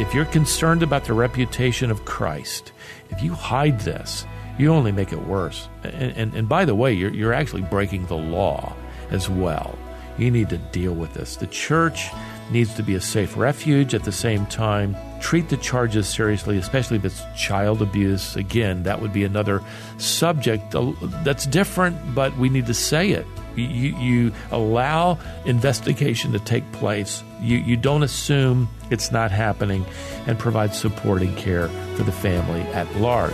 If you're concerned about the reputation of Christ, if you hide this, you only make it worse. And, and, and by the way, you're, you're actually breaking the law as well. You need to deal with this. The church needs to be a safe refuge. At the same time, treat the charges seriously, especially if it's child abuse. Again, that would be another subject uh, that's different, but we need to say it. You, you allow investigation to take place. You, you don't assume it's not happening and provide supporting care for the family at large.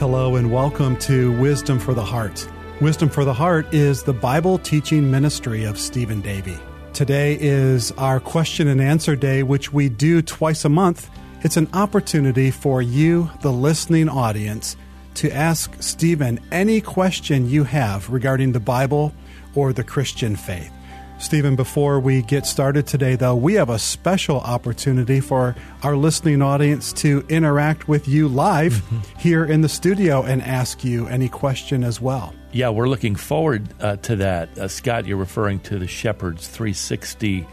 Hello, and welcome to Wisdom for the Heart. Wisdom for the Heart is the Bible teaching ministry of Stephen Davey. Today is our question and answer day, which we do twice a month. It's an opportunity for you, the listening audience, to ask Stephen any question you have regarding the Bible or the Christian faith. Stephen, before we get started today, though, we have a special opportunity for our listening audience to interact with you live mm-hmm. here in the studio and ask you any question as well. Yeah, we're looking forward uh, to that. Uh, Scott, you're referring to the Shepherds 360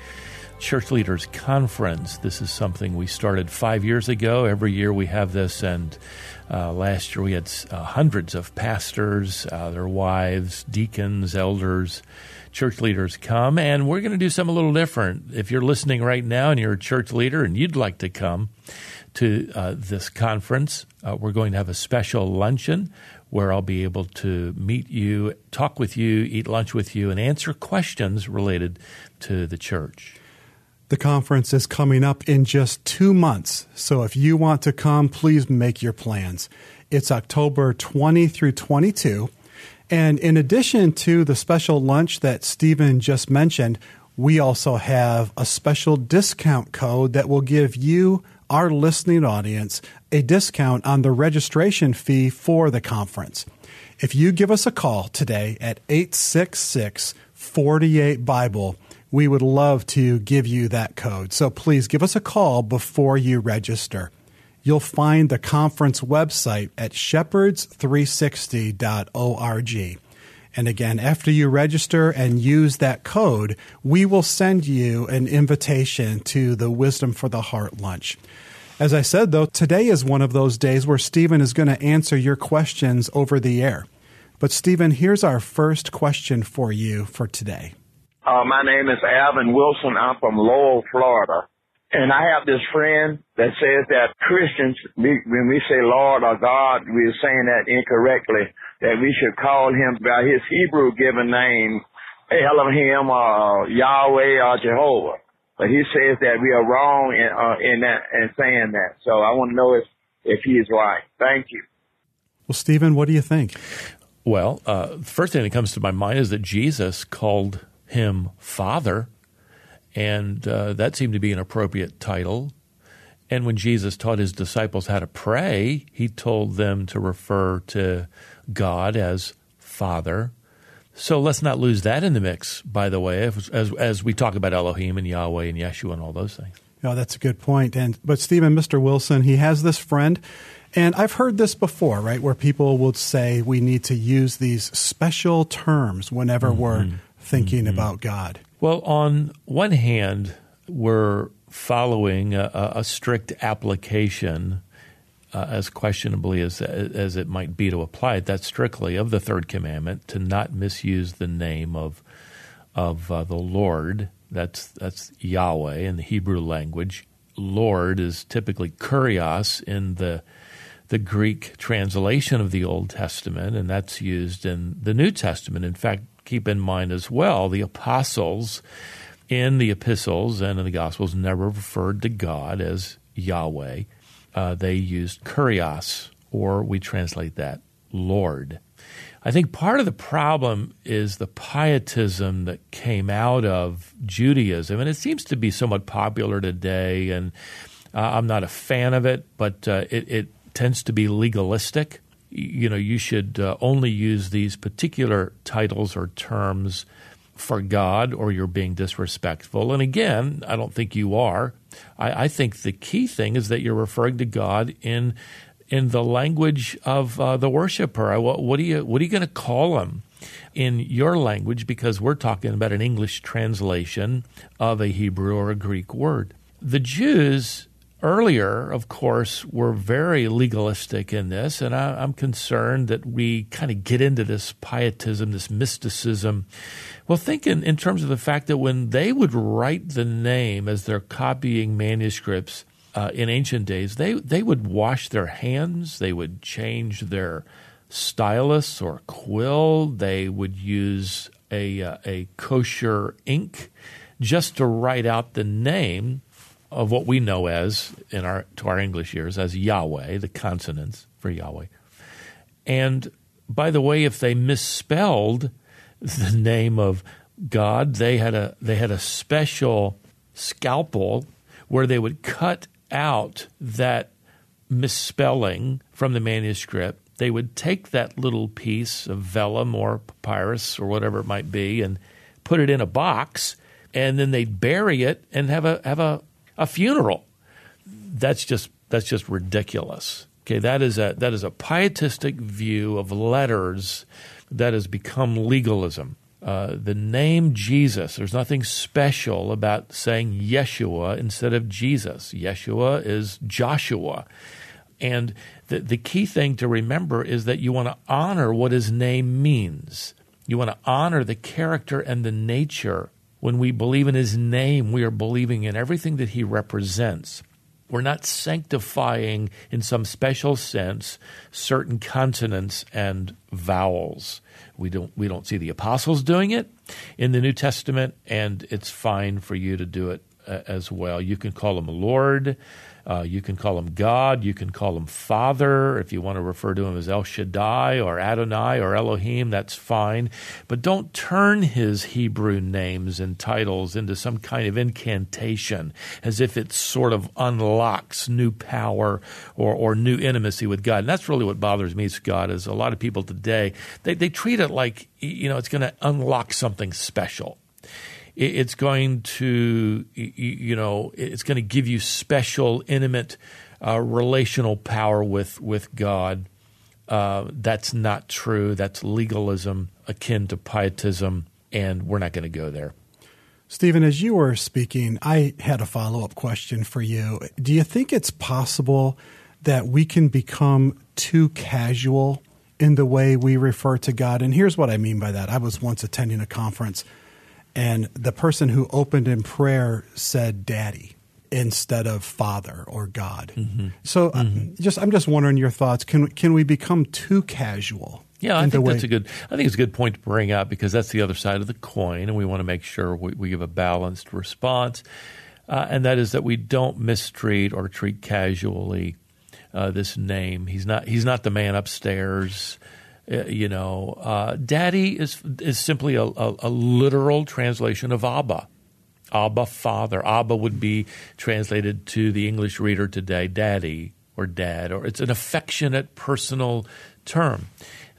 Church Leaders Conference. This is something we started five years ago. Every year we have this, and uh, last year we had uh, hundreds of pastors, uh, their wives, deacons, elders church leaders come, and we're going to do something a little different. If you're listening right now and you're a church leader and you'd like to come to uh, this conference, uh, we're going to have a special luncheon where I'll be able to meet you, talk with you, eat lunch with you, and answer questions related to the church. The conference is coming up in just two months, so if you want to come, please make your plans. It's October 20 through 22 and in addition to the special lunch that Stephen just mentioned, we also have a special discount code that will give you, our listening audience, a discount on the registration fee for the conference. If you give us a call today at 866 48 Bible, we would love to give you that code. So please give us a call before you register you'll find the conference website at shepherds360.org. And again, after you register and use that code, we will send you an invitation to the Wisdom for the Heart lunch. As I said, though, today is one of those days where Stephen is going to answer your questions over the air. But, Stephen, here's our first question for you for today. Uh, my name is Alvin Wilson. I'm from Lowell, Florida. And I have this friend that says that Christians, when we say Lord or God, we're saying that incorrectly, that we should call him by his Hebrew given name, Elohim or Yahweh or Jehovah. But he says that we are wrong in, uh, in that and saying that. So I want to know if, if he is right. Thank you. Well, Stephen, what do you think? Well, uh, first thing that comes to my mind is that Jesus called him Father and uh, that seemed to be an appropriate title. And when Jesus taught his disciples how to pray, he told them to refer to God as Father. So let's not lose that in the mix, by the way, as, as, as we talk about Elohim and Yahweh and Yeshua and all those things. Oh, that's a good point. And but Stephen, Mr. Wilson, he has this friend, and I've heard this before, right, where people will say we need to use these special terms whenever mm-hmm. we're thinking mm-hmm. about God. Well, on one hand, we're following a, a strict application, uh, as questionably as as it might be to apply it, that strictly of the third commandment to not misuse the name of of uh, the Lord. That's that's Yahweh in the Hebrew language. Lord is typically kurios in the the Greek translation of the Old Testament, and that's used in the New Testament. In fact, keep in mind as well the apostles in the epistles and in the gospels never referred to God as Yahweh. Uh, they used kurios, or we translate that Lord. I think part of the problem is the pietism that came out of Judaism, and it seems to be somewhat popular today. And uh, I'm not a fan of it, but uh, it, it tends to be legalistic you know you should uh, only use these particular titles or terms for God or you're being disrespectful. And again, I don't think you are. I, I think the key thing is that you're referring to God in in the language of uh, the worshiper. What, what are you What are you going to call him in your language? Because we're talking about an English translation of a Hebrew or a Greek word. The Jews earlier, of course, were very legalistic in this, and I, am concerned that we kind of get into this pietism, this mysticism. Well, think in, in terms of the fact that when they would write the name as they're copying manuscripts uh, in ancient days, they, they would wash their hands, they would change their stylus or quill, they would use a, uh, a kosher ink just to write out the name of what we know as in our to our English ears as Yahweh, the consonants for Yahweh. And by the way, if they misspelled the name of God, they had a they had a special scalpel where they would cut out that misspelling from the manuscript. They would take that little piece of vellum or papyrus or whatever it might be and put it in a box and then they'd bury it and have a have a a funeral. That's just that's just ridiculous. Okay, that is a that is a pietistic view of letters that has become legalism. Uh, the name Jesus, there's nothing special about saying Yeshua instead of Jesus. Yeshua is Joshua. And the, the key thing to remember is that you want to honor what his name means. You want to honor the character and the nature when we believe in his name, we are believing in everything that he represents. We're not sanctifying, in some special sense, certain consonants and vowels. We don't, we don't see the apostles doing it in the New Testament, and it's fine for you to do it uh, as well. You can call him Lord. Uh, you can call him God. You can call him Father. If you want to refer to him as El Shaddai or Adonai or Elohim, that's fine. But don't turn his Hebrew names and titles into some kind of incantation as if it sort of unlocks new power or, or new intimacy with God. And that's really what bothers me Scott, is a lot of people today, they, they treat it like, you know, it's going to unlock something special it's going to you know it's going to give you special intimate uh, relational power with with God. Uh, that's not true. That's legalism akin to pietism, and we're not going to go there. Stephen, as you were speaking, I had a follow up question for you. Do you think it's possible that we can become too casual in the way we refer to God? And here's what I mean by that. I was once attending a conference and the person who opened in prayer said daddy instead of father or God. Mm-hmm. So uh, mm-hmm. just I'm just wondering your thoughts. Can can we become too casual? Yeah, I think that's a good. I think it's a good point to bring up because that's the other side of the coin, and we want to make sure we, we give a balanced response, uh, and that is that we don't mistreat or treat casually uh, this name. He's not. He's not the man upstairs. Uh, you know, uh, daddy is is simply a, a, a, literal translation of Abba. Abba, father. Abba would be translated to the English reader today, daddy or dad, or it's an affectionate personal term.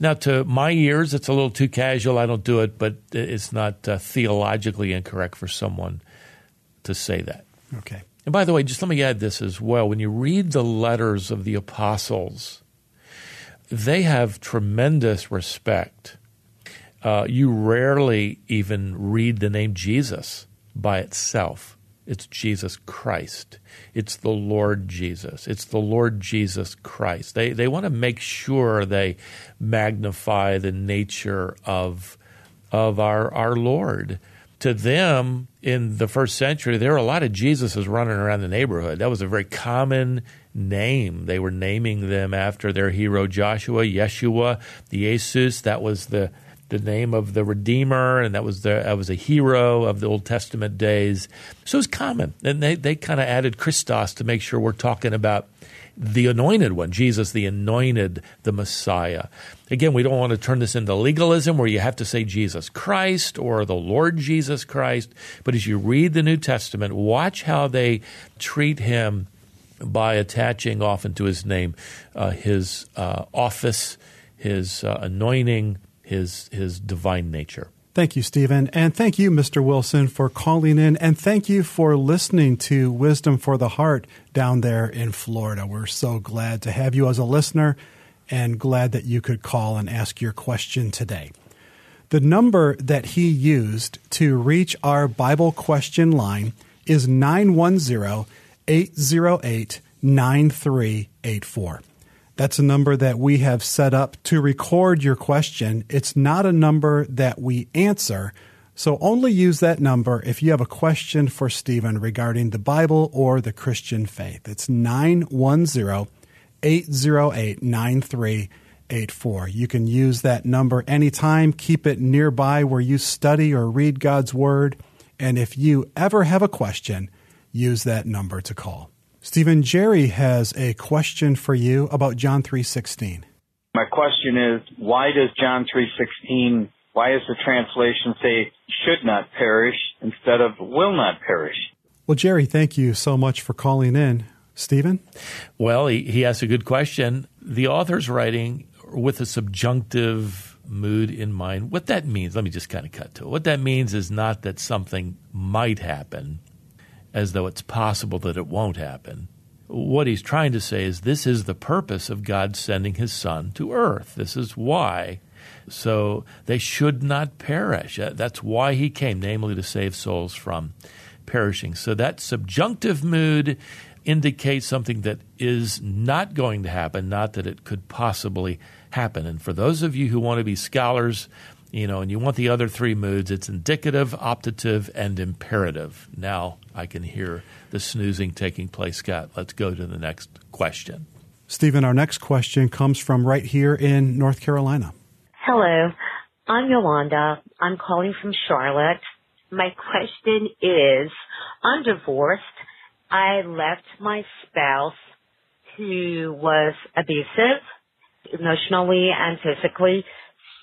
Now, to my ears, it's a little too casual. I don't do it, but it's not uh, theologically incorrect for someone to say that. Okay. And by the way, just let me add this as well. When you read the letters of the apostles, they have tremendous respect. Uh, you rarely even read the name Jesus by itself. It's Jesus Christ. It's the Lord Jesus. It's the Lord Jesus Christ. They they want to make sure they magnify the nature of of our our Lord. To them in the first century, there were a lot of Jesuses running around the neighborhood. That was a very common name. They were naming them after their hero Joshua, Yeshua, the Jesus. That was the the name of the Redeemer, and that was the that was a hero of the Old Testament days. So it's common, and they they kind of added Christos to make sure we're talking about the anointed one, Jesus, the anointed, the Messiah. Again, we don't want to turn this into legalism where you have to say Jesus Christ or the Lord Jesus Christ. But as you read the New Testament, watch how they treat him by attaching often to his name uh, his uh, office, his uh, anointing, his his divine nature. Thank you, Stephen. And thank you, Mr. Wilson, for calling in. And thank you for listening to Wisdom for the Heart down there in Florida. We're so glad to have you as a listener and glad that you could call and ask your question today. The number that he used to reach our Bible question line is 910 808 9384. That's a number that we have set up to record your question. It's not a number that we answer. So only use that number if you have a question for Stephen regarding the Bible or the Christian faith. It's 910 808 9384. You can use that number anytime. Keep it nearby where you study or read God's Word. And if you ever have a question, use that number to call. Stephen Jerry has a question for you about John 3:16. My question is why does John 3:16 why does the translation say should not perish instead of will not perish? Well, Jerry, thank you so much for calling in. Stephen? Well, he, he asked a good question. The author's writing with a subjunctive mood in mind. What that means, let me just kind of cut to it. What that means is not that something might happen, as though it's possible that it won't happen. What he's trying to say is this is the purpose of God sending his son to earth. This is why. So they should not perish. Uh, that's why he came, namely to save souls from perishing. So that subjunctive mood indicates something that is not going to happen, not that it could possibly happen. And for those of you who want to be scholars, you know, and you want the other three moods, it's indicative, optative, and imperative. Now I can hear the snoozing taking place. Scott, let's go to the next question. Stephen, our next question comes from right here in North Carolina. Hello, I'm Yolanda. I'm calling from Charlotte. My question is, I'm divorced. I left my spouse who was abusive emotionally and physically.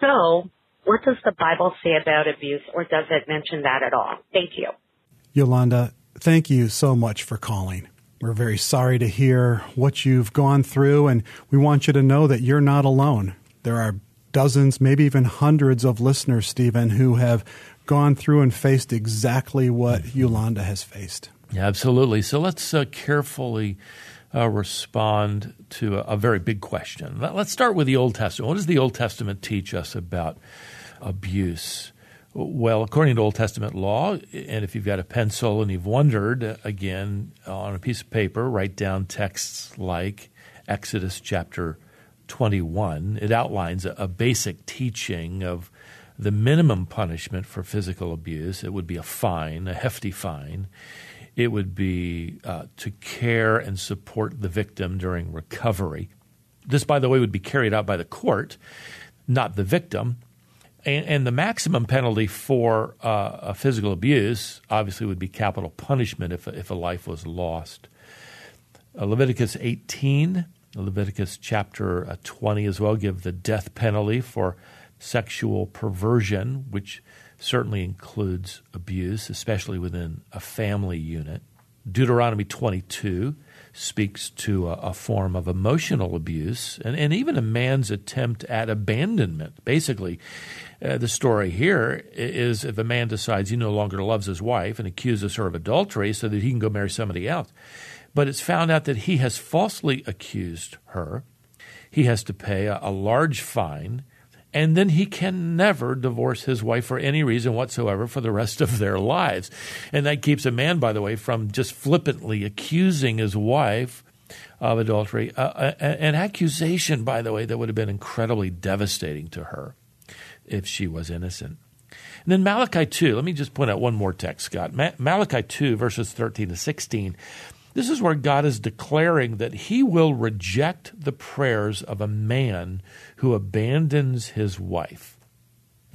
So what does the Bible say about abuse, or does it mention that at all? Thank you. Yolanda, thank you so much for calling. We're very sorry to hear what you've gone through, and we want you to know that you're not alone. There are dozens, maybe even hundreds of listeners, Stephen, who have gone through and faced exactly what Yolanda has faced. Yeah, absolutely. So let's uh, carefully uh, respond to a, a, very big question. Let's start with the Old Testament. What does the Old Testament teach us about abuse? Well, according to Old Testament law, and if you've got a pencil and you've wondered, uh, again, on a piece of paper, write down texts like Exodus chapter 21. It outlines a, basic teaching of the minimum punishment for physical abuse. It would be a fine, a hefty fine. It would be uh, to care and support the victim during recovery. This, by the way, would be carried out by the court, not the victim. And, and the maximum penalty for uh, a physical abuse obviously would be capital punishment if, if a life was lost. Uh, Leviticus 18, Leviticus chapter uh, 20 as well give the death penalty for sexual perversion, which certainly includes abuse, especially within a family unit. Deuteronomy 22 speaks to a, a, form of emotional abuse and, and even a man's attempt at abandonment. Basically, uh, the story here is if a man decides he no longer loves his wife and accuses her of adultery so that he can go marry somebody else, but it's found out that he has falsely accused her, he has to pay a, a large fine and then he can never divorce his wife for any reason whatsoever for the rest of their lives. And that keeps a man, by the way, from just flippantly accusing his wife of adultery. Uh, uh an accusation, by the way, that would have been incredibly devastating to her if she was innocent. And then Malachi 2, let me just point out one more text, Scott. Ma- Malachi 2, verses 13 to 16. This is where God is declaring that he will reject the prayers of a man who abandons his wife.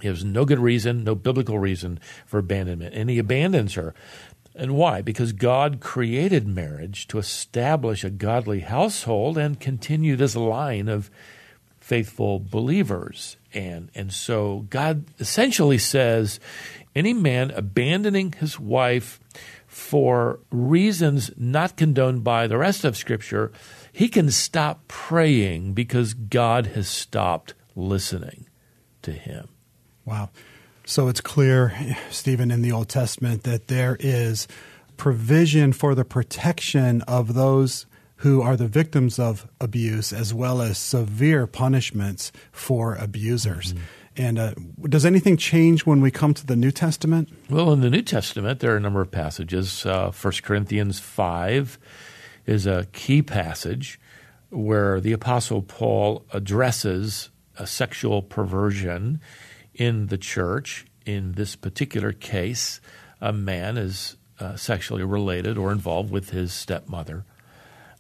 He has no good reason, no biblical reason for abandonment, and he abandons her. And why? Because God created marriage to establish a godly household and continue this line of faithful believers. And, and so God essentially says any man abandoning his wife for reasons not condoned by the rest of Scripture, he can stop praying because God has stopped listening to him. Wow. So it's clear, Stephen, in the Old Testament that there is provision for the protection of those who are the victims of abuse, as well as severe punishments for abusers. Mm-hmm. And uh, does anything change when we come to the New Testament? Well, in the New Testament, there are a number of passages. Uh, 1 Corinthians 5 is a key passage where the Apostle Paul addresses a sexual perversion in the church. In this particular case, a man is uh, sexually related or involved with his stepmother.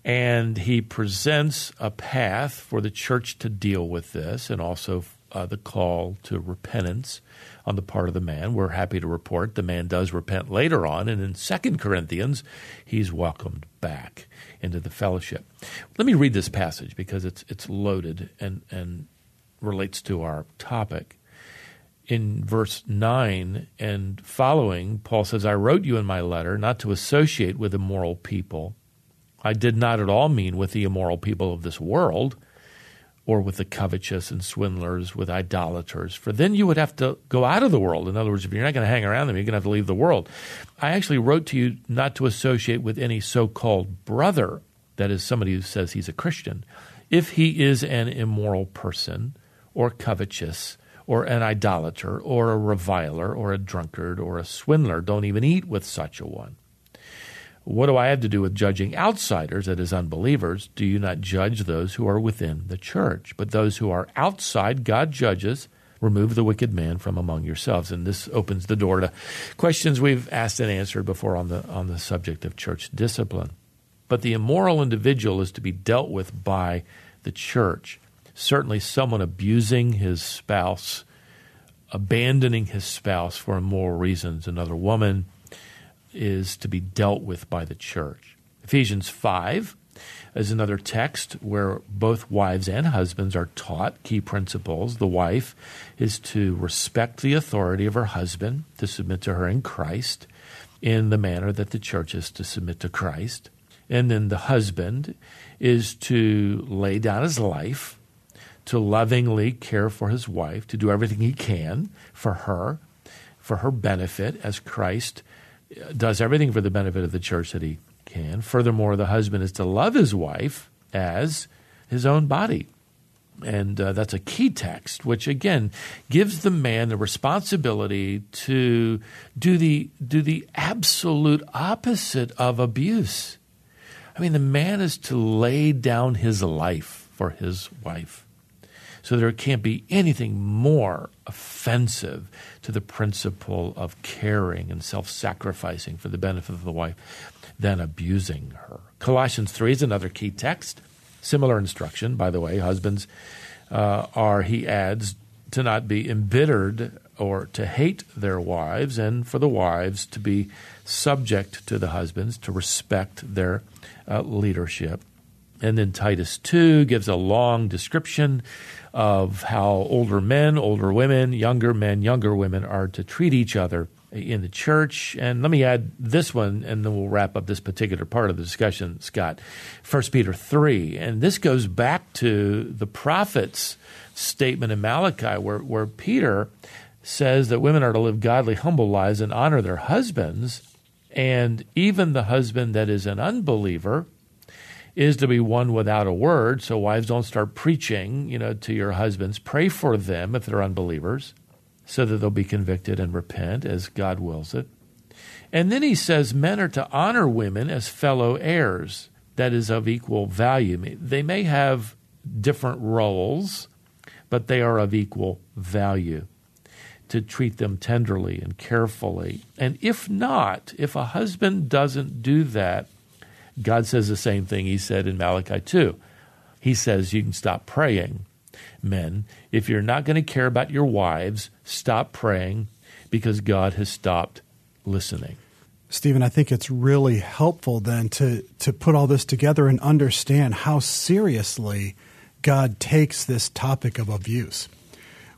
And he presents a path for the church to deal with this and also uh, the call to repentance on the part of the man. We're happy to report the man does repent later on, and in Second Corinthians, he's welcomed back into the fellowship. Let me read this passage because it's it's loaded and and relates to our topic. In verse 9 and following, Paul says, I wrote you in my letter not to associate with immoral people. I did not at all mean with the immoral people of this world or with the covetous and swindlers, with idolaters, for then you would have to go out of the world. In other words, if you're not going to hang around them, you're going to have to leave the world. I actually wrote to you not to associate with any so called brother, that is, somebody who says he's a Christian, if he is an immoral person, or covetous, or an idolater, or a reviler, or a drunkard, or a swindler. Don't even eat with such a one. What do I have to do with judging outsiders, that is, unbelievers? Do you not judge those who are within the church? But those who are outside, God judges. Remove the wicked man from among yourselves. And this opens the door to questions we've asked and answered before on the, on the subject of church discipline. But the immoral individual is to be dealt with by the church. Certainly, someone abusing his spouse, abandoning his spouse for immoral reasons, another woman, is to be dealt with by the church. Ephesians 5 is another text where both wives and husbands are taught key principles. The wife is to respect the authority of her husband, to submit to her in Christ in the manner that the church is to submit to Christ. And then the husband is to lay down his life, to lovingly care for his wife, to do everything he can for her, for her benefit as Christ does everything for the benefit of the church that he can. Furthermore, the husband is to love his wife as his own body. And uh, that's a key text, which again gives the man the responsibility to do the, do the absolute opposite of abuse. I mean, the man is to lay down his life for his wife. So there can't be anything more offensive to the principle of caring and self sacrificing for the benefit of the wife than abusing her. Colossians 3 is another key text. Similar instruction, by the way. Husbands uh, are, he adds, to not be embittered or to hate their wives, and for the wives to be subject to the husbands, to respect their uh, leadership. And then Titus 2 gives a long description of how older men, older women, younger men, younger women are to treat each other in the church. And let me add this one, and then we'll wrap up this particular part of the discussion, Scott. 1 Peter 3. And this goes back to the prophet's statement in Malachi, where, where Peter says that women are to live godly, humble lives and honor their husbands. And even the husband that is an unbeliever is to be won without a word. So wives don't start preaching, you know, to your husbands. Pray for them if they're unbelievers, so that they'll be convicted and repent as God wills it. And then he says men are to honor women as fellow heirs, that is of equal value. They may have different roles, but they are of equal value. To treat them tenderly and carefully. And if not, if a husband doesn't do that, God says the same thing he said in Malachi 2. He says you can stop praying. Men, if you're not going to care about your wives, stop praying because God has stopped listening. Stephen, I think it's really helpful then to, to put all this together and understand how seriously God takes this topic of abuse.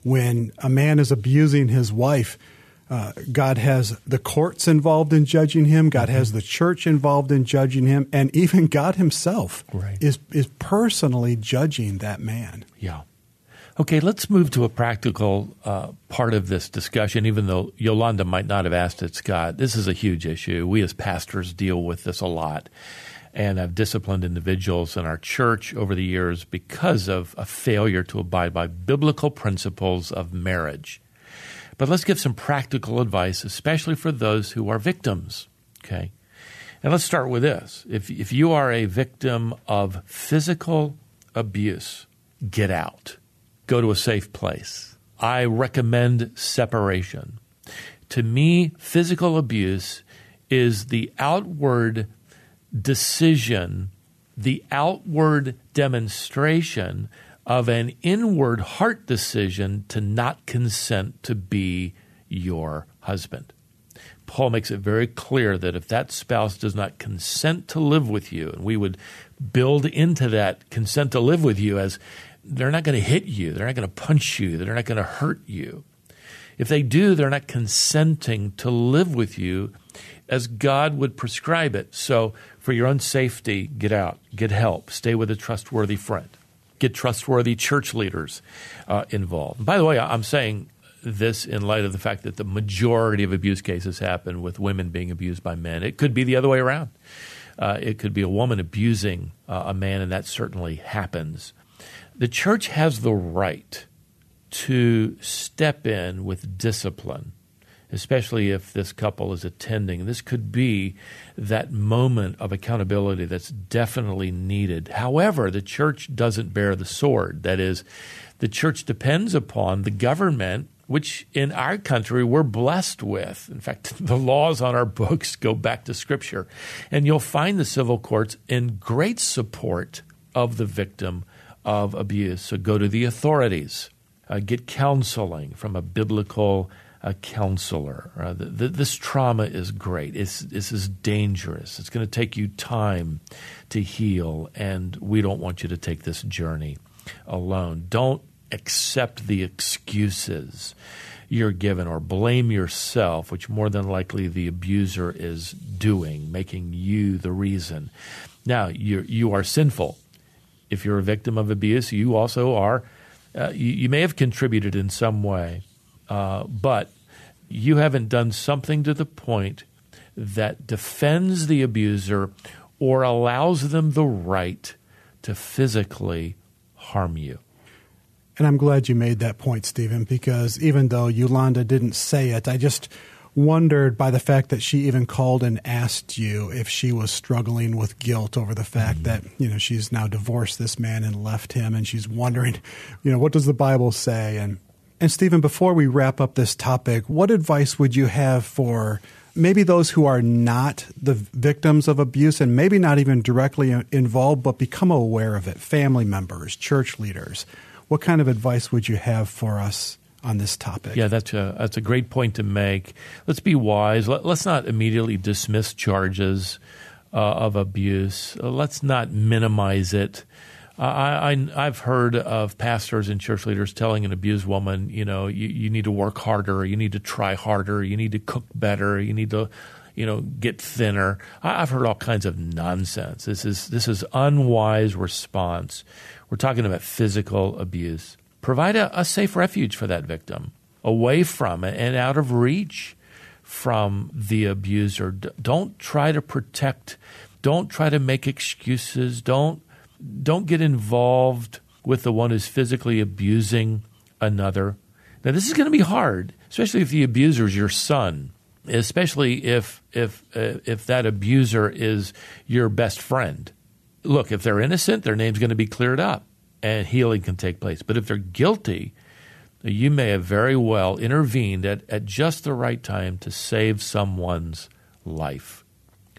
When a man is abusing his wife, uh, God has the courts involved in judging him. God has the church involved in judging him, and even God Himself right. is is personally judging that man. Yeah. Okay, let's move to a practical uh, part of this discussion, even though Yolanda might not have asked it, Scott. This is a huge issue. We as pastors deal with this a lot and have disciplined individuals in our church over the years because of a failure to abide by biblical principles of marriage. But let's give some practical advice, especially for those who are victims. Okay. And let's start with this. If, if you are a victim of physical abuse, get out go to a safe place. I recommend separation. To me, physical abuse is the outward decision, the outward demonstration of an inward heart decision to not consent to be your husband. Paul makes it very clear that if that spouse does not consent to live with you, and we would build into that consent to live with you as they're not going to hit you. They're not going to punch you. They're not going to hurt you. If they do, they're not consenting to live with you as God would prescribe it. So, for your own safety, get out, get help, stay with a trustworthy friend, get trustworthy church leaders uh, involved. by the way, I'm saying this in light of the fact that the majority of abuse cases happen with women being abused by men. It could be the other way around. Uh, it could be a woman abusing uh, a man, and that certainly happens the church has the right to step in with discipline, especially if this couple is attending. This could be that moment of accountability that's definitely needed. However, the church doesn't bear the sword. That is, the church depends upon the government which in our country we're blessed with. In fact, the laws on our books go back to Scripture. And you'll find the civil courts in great support of the victim of abuse. So go to the authorities, uh, get counseling from a biblical uh, counselor. Uh, the, the, this trauma is great. It's, this is dangerous. It's going to take you time to heal, and we don't want you to take this journey alone. Don't accept the excuses you're given or blame yourself, which more than likely the abuser is doing, making you the reason. Now, you you are sinful if you're a victim of abuse, you also are. Uh, you, you, may have contributed in some way, uh, but you haven't done something to the point that defends the abuser or allows them the right to physically harm you. And I'm glad you made that point, Stephen, because even though Yolanda didn't say it, I just wondered by the fact that she even called and asked you if she was struggling with guilt over the fact mm-hmm. that you know she's now divorced this man and left him and she's wondering you know what does the bible say and and Stephen before we wrap up this topic what advice would you have for maybe those who are not the victims of abuse and maybe not even directly involved but become aware of it family members church leaders what kind of advice would you have for us on this topic. Yeah, that's a that's a great point to make. Let's be wise. Let, us not immediately dismiss charges uh, of abuse. Uh, let's not minimize it. I, I, have heard of pastors and church leaders telling an abused woman, you know, you, you need to work harder, you need to try harder, you need to cook better, you need to, you know, get thinner. I, I've heard all kinds of nonsense. This is this is unwise response. We're talking about physical abuse. Provide a, a safe refuge for that victim, away from it and out of reach from the abuser. don't try to protect. Don't try to make excuses. Don't don't get involved with the one who's physically abusing another. Now this is going to be hard, especially if the abuser is your son, especially if if uh, if that abuser is your best friend. Look, if they're innocent, their name's going to be cleared up and healing can take place. But if they're guilty, you may have very well intervened at, at just the right time to save someone's life.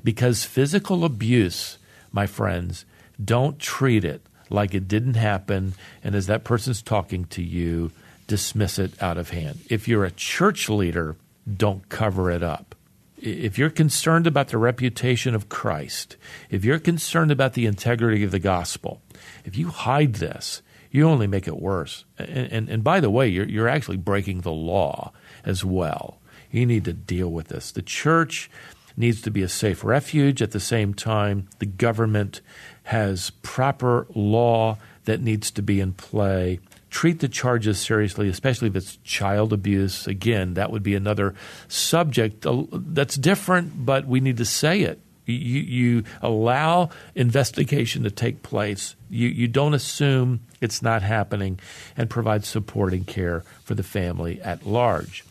Because physical abuse, my friends, don't treat it like it didn't happen, and as that person's talking to you, dismiss it out of hand. If you're a church leader, don't cover it up. If you're concerned about the reputation of Christ, if you're concerned about the integrity of the gospel, if you hide this, you only make it worse. And, and, and by the way, you're, you're actually breaking the law as well. You need to deal with this. The church needs to be a safe refuge. At the same time, the government has proper law that needs to be in play treat the charges seriously, especially if it's child abuse. Again, that would be another subject uh, that's different, but we need to say it. You, you allow investigation to take place. You, you don't assume it's not happening and provide supporting care for the family at large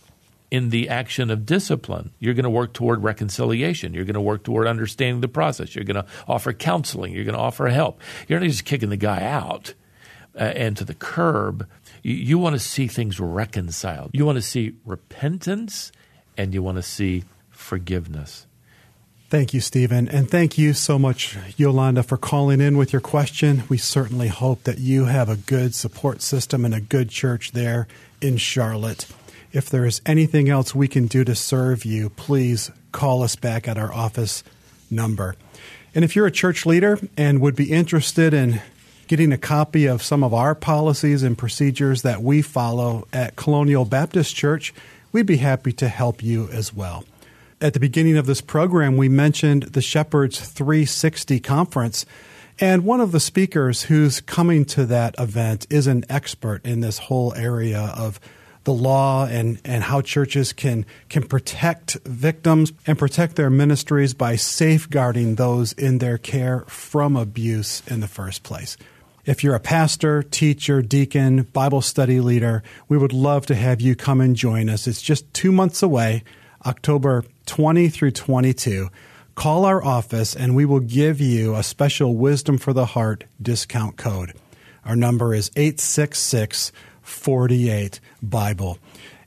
in the action of discipline. You're going to work toward reconciliation. You're going to work toward understanding the process. You're going to offer counseling. You're going to offer help. You're not just kicking the guy out uh, and to the curb. You, you want to see things reconciled. You want to see repentance and you want to see forgiveness. Thank you, Stephen. And thank you so much, Yolanda, for calling in with your question. We certainly hope that you have a good support system and a good church there in Charlotte. If there is anything else we can do to serve you, please call us back at our office number. And if you're a church leader and would be interested in getting a copy of some of our policies and procedures that we follow at Colonial Baptist Church, we'd be happy to help you as well. At the beginning of this program, we mentioned the Shepherds 360 conference. And one of the speakers who's coming to that event is an expert in this whole area of the law and, and how churches can, can protect victims and protect their ministries by safeguarding those in their care from abuse in the first place. If you're a pastor, teacher, deacon, Bible study leader, we would love to have you come and join us. It's just two months away, October 20 through 22. Call our office and we will give you a special Wisdom for the Heart discount code. Our number is 866 48 Bible.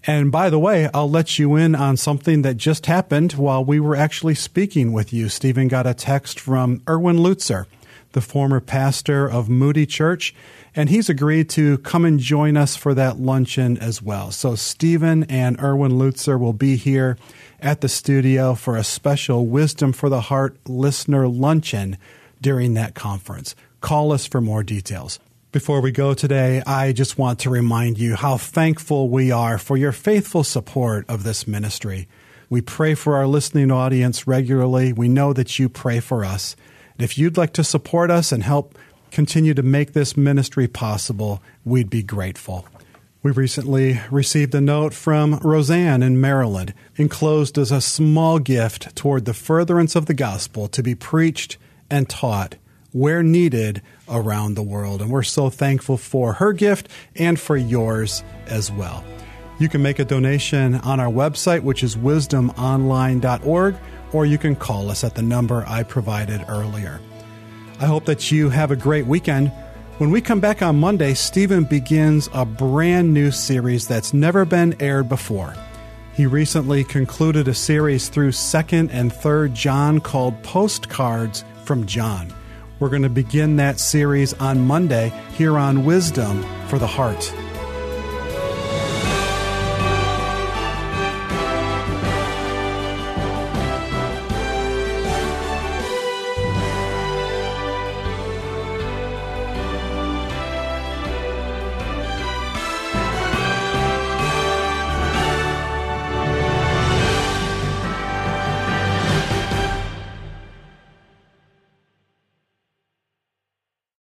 And by the way, I'll let you in on something that just happened while we were actually speaking with you. Stephen got a text from Erwin Lutzer, the former pastor of Moody Church, and he's agreed to come and join us for that luncheon as well. So Stephen and Erwin Lutzer will be here at the studio for a special Wisdom for the Heart listener luncheon during that conference. Call us for more details. Before we go today, I just want to remind you how thankful we are for your faithful support of this ministry. We pray for our listening audience regularly. We know that you pray for us. And if you'd like to support us and help continue to make this ministry possible, we'd be grateful. We recently received a note from Roseanne in Maryland, enclosed as a small gift toward the furtherance of the gospel to be preached and taught where needed around the world. And we're so thankful for her gift and for yours as well. You can make a donation on our website, which is wisdomonline.org, or you can call us at the number I provided earlier. I hope that you have a great weekend. When we come back on Monday, Stephen begins a brand new series that's never been aired before. He recently concluded a series through 2nd and 3rd John called Postcards from John. We're going to begin that series on Monday here on Wisdom for the Heart.